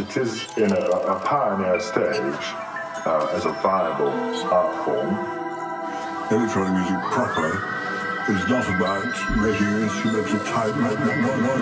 it is in a, a pioneer stage uh, as a viable art form. Electronic music proper is not about making instruments of type. No, no, no,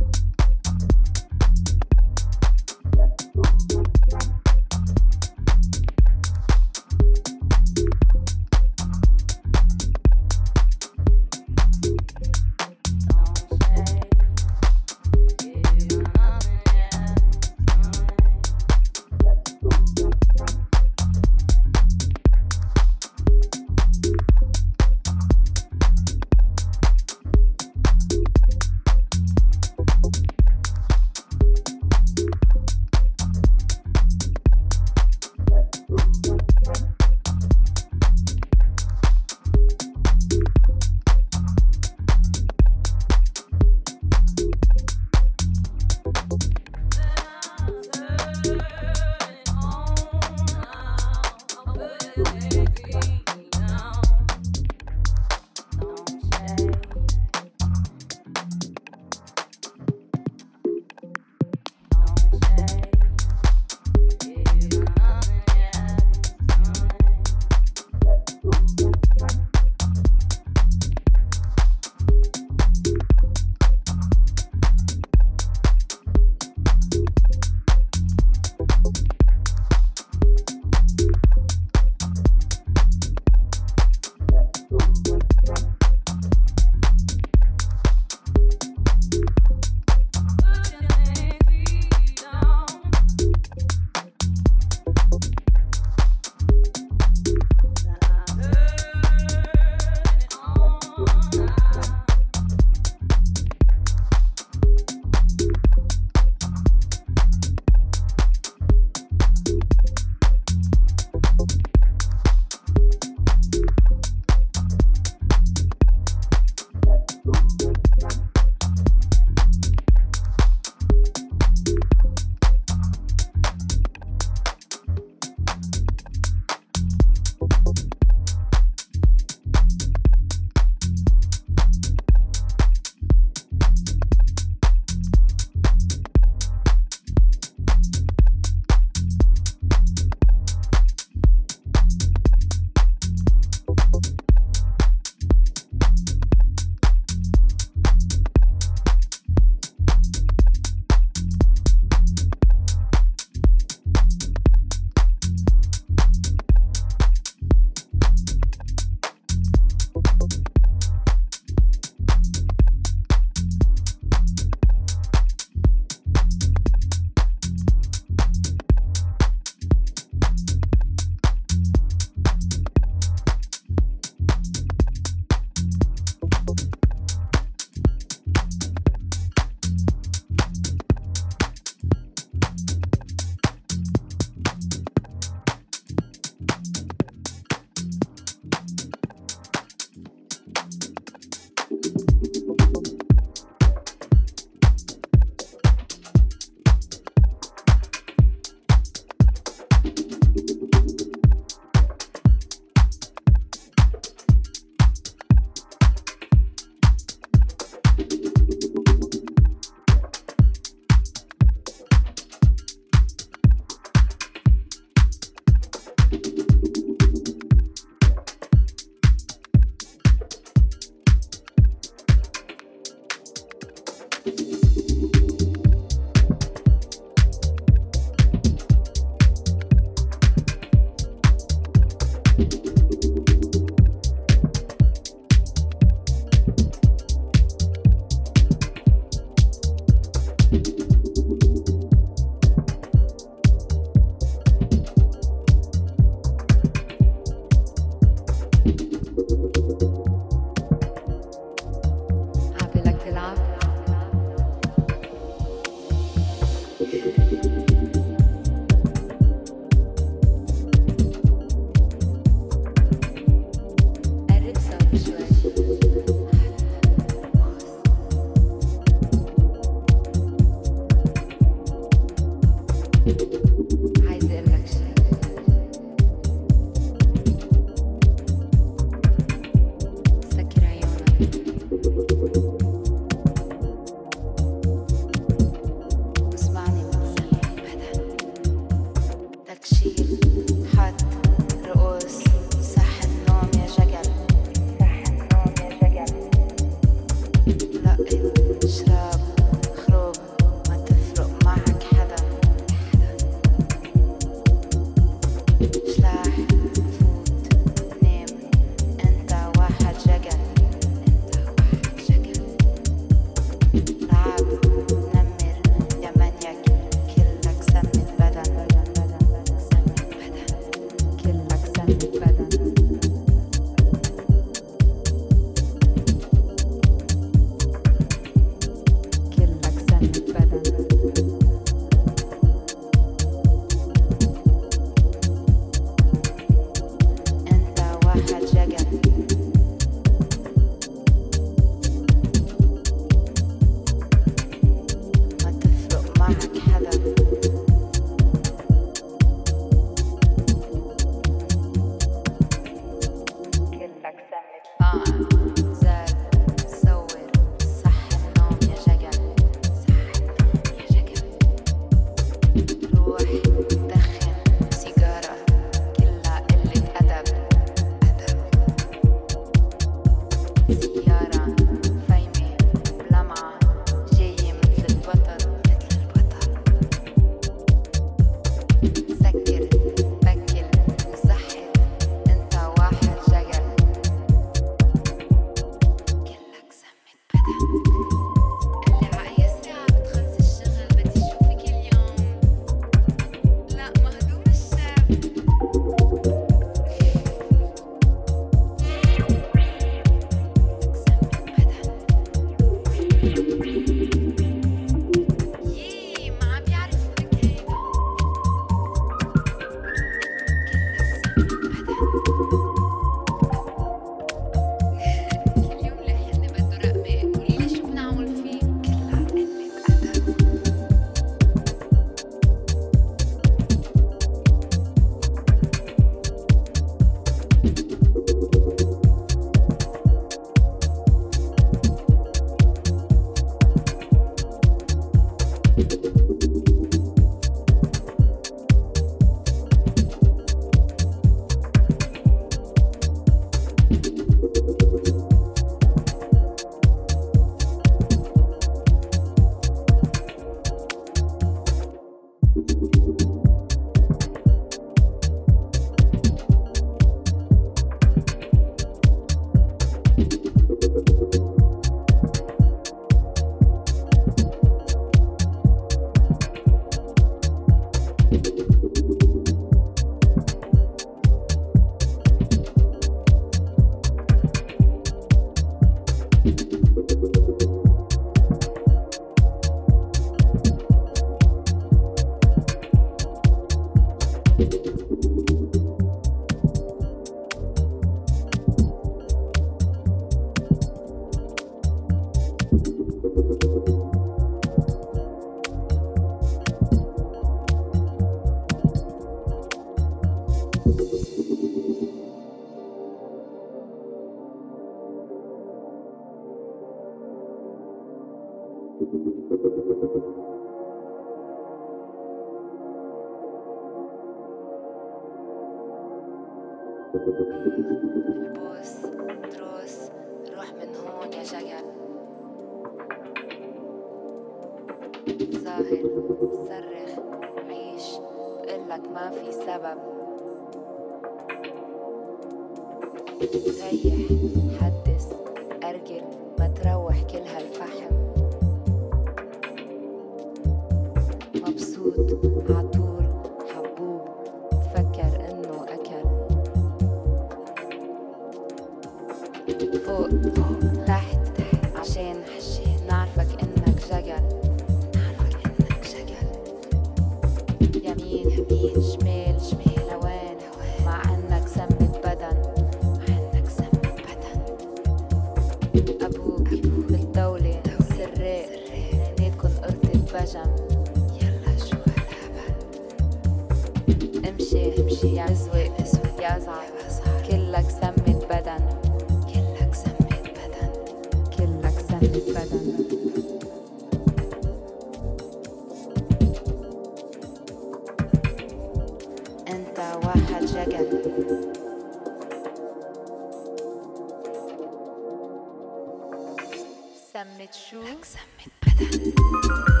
Love word,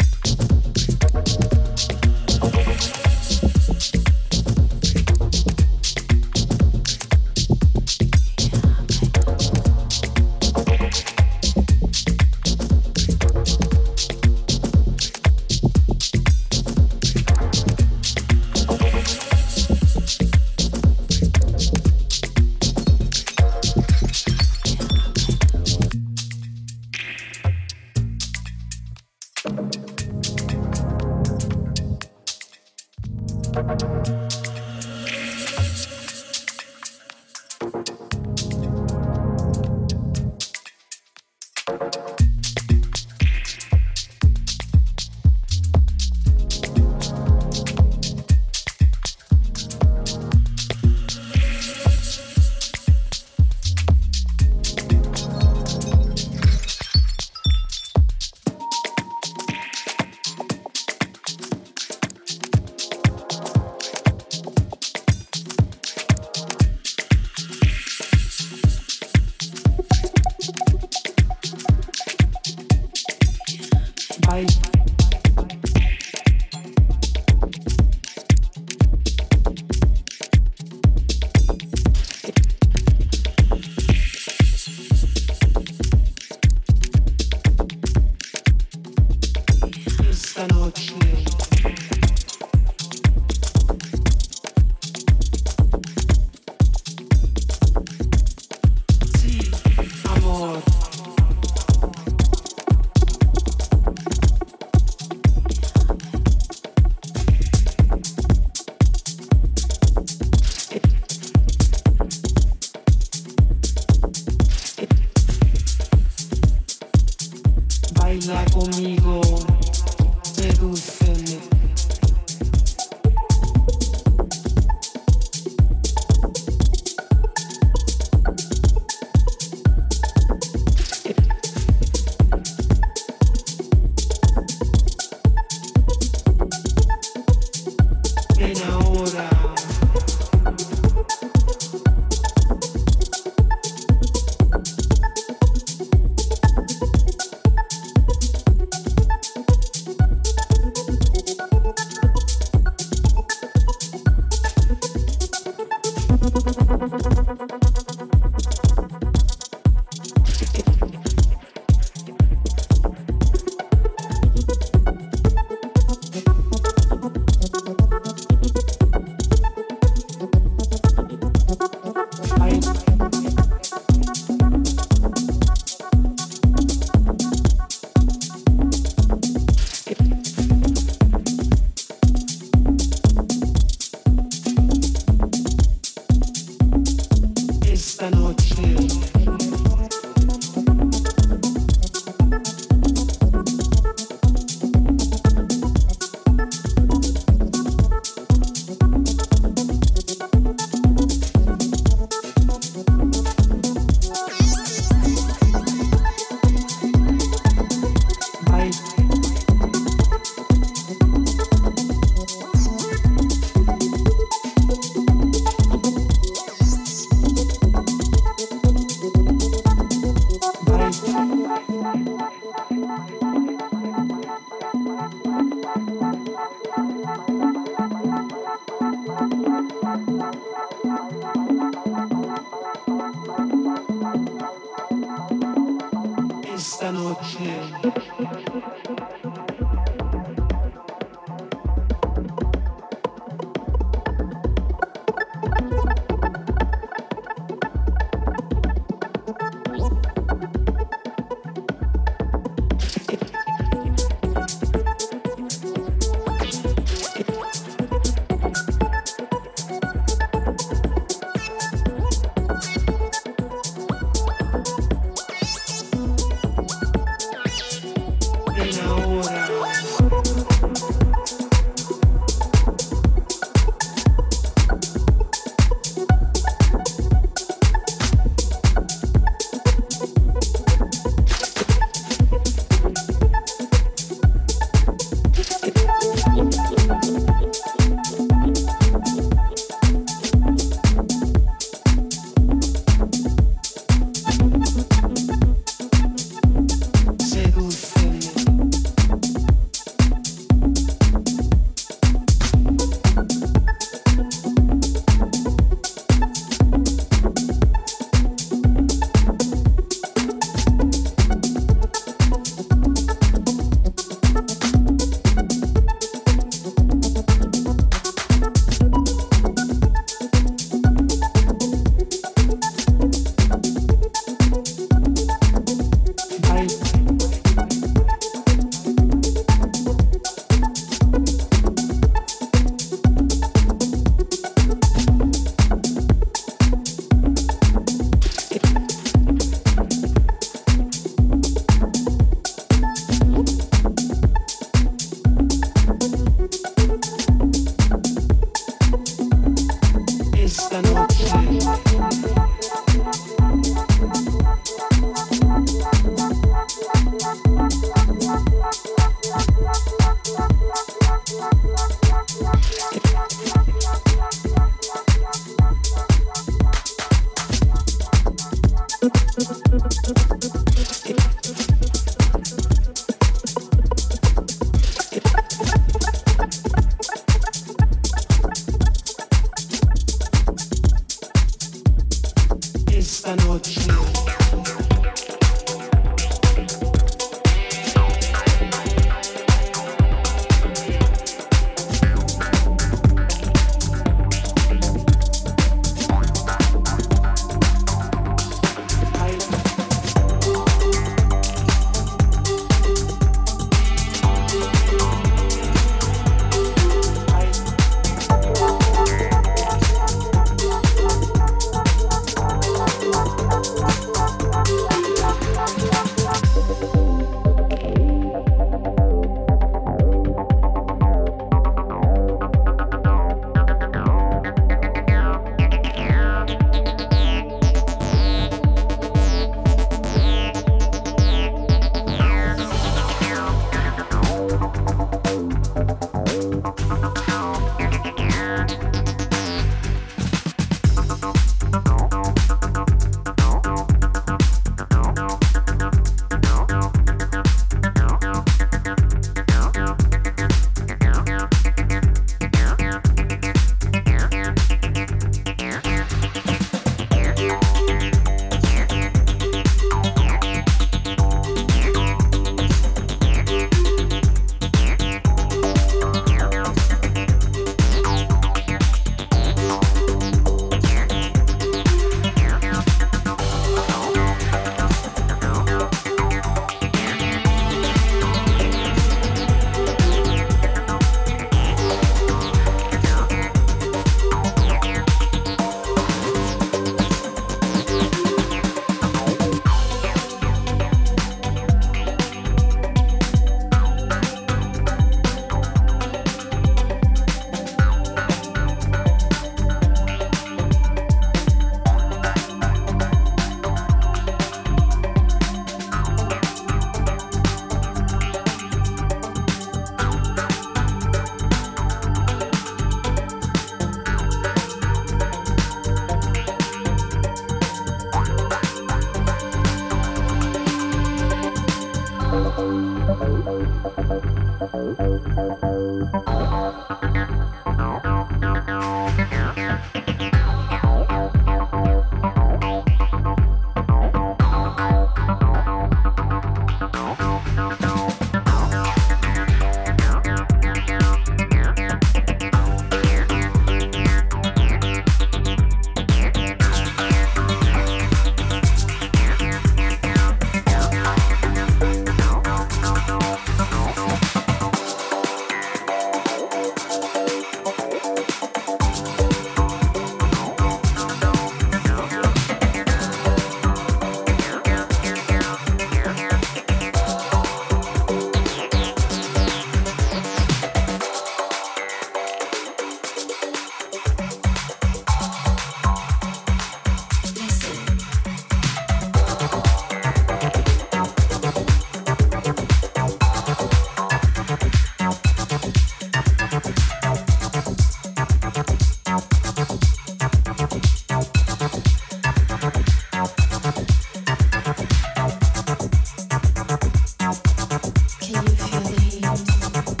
Can you feel the heat?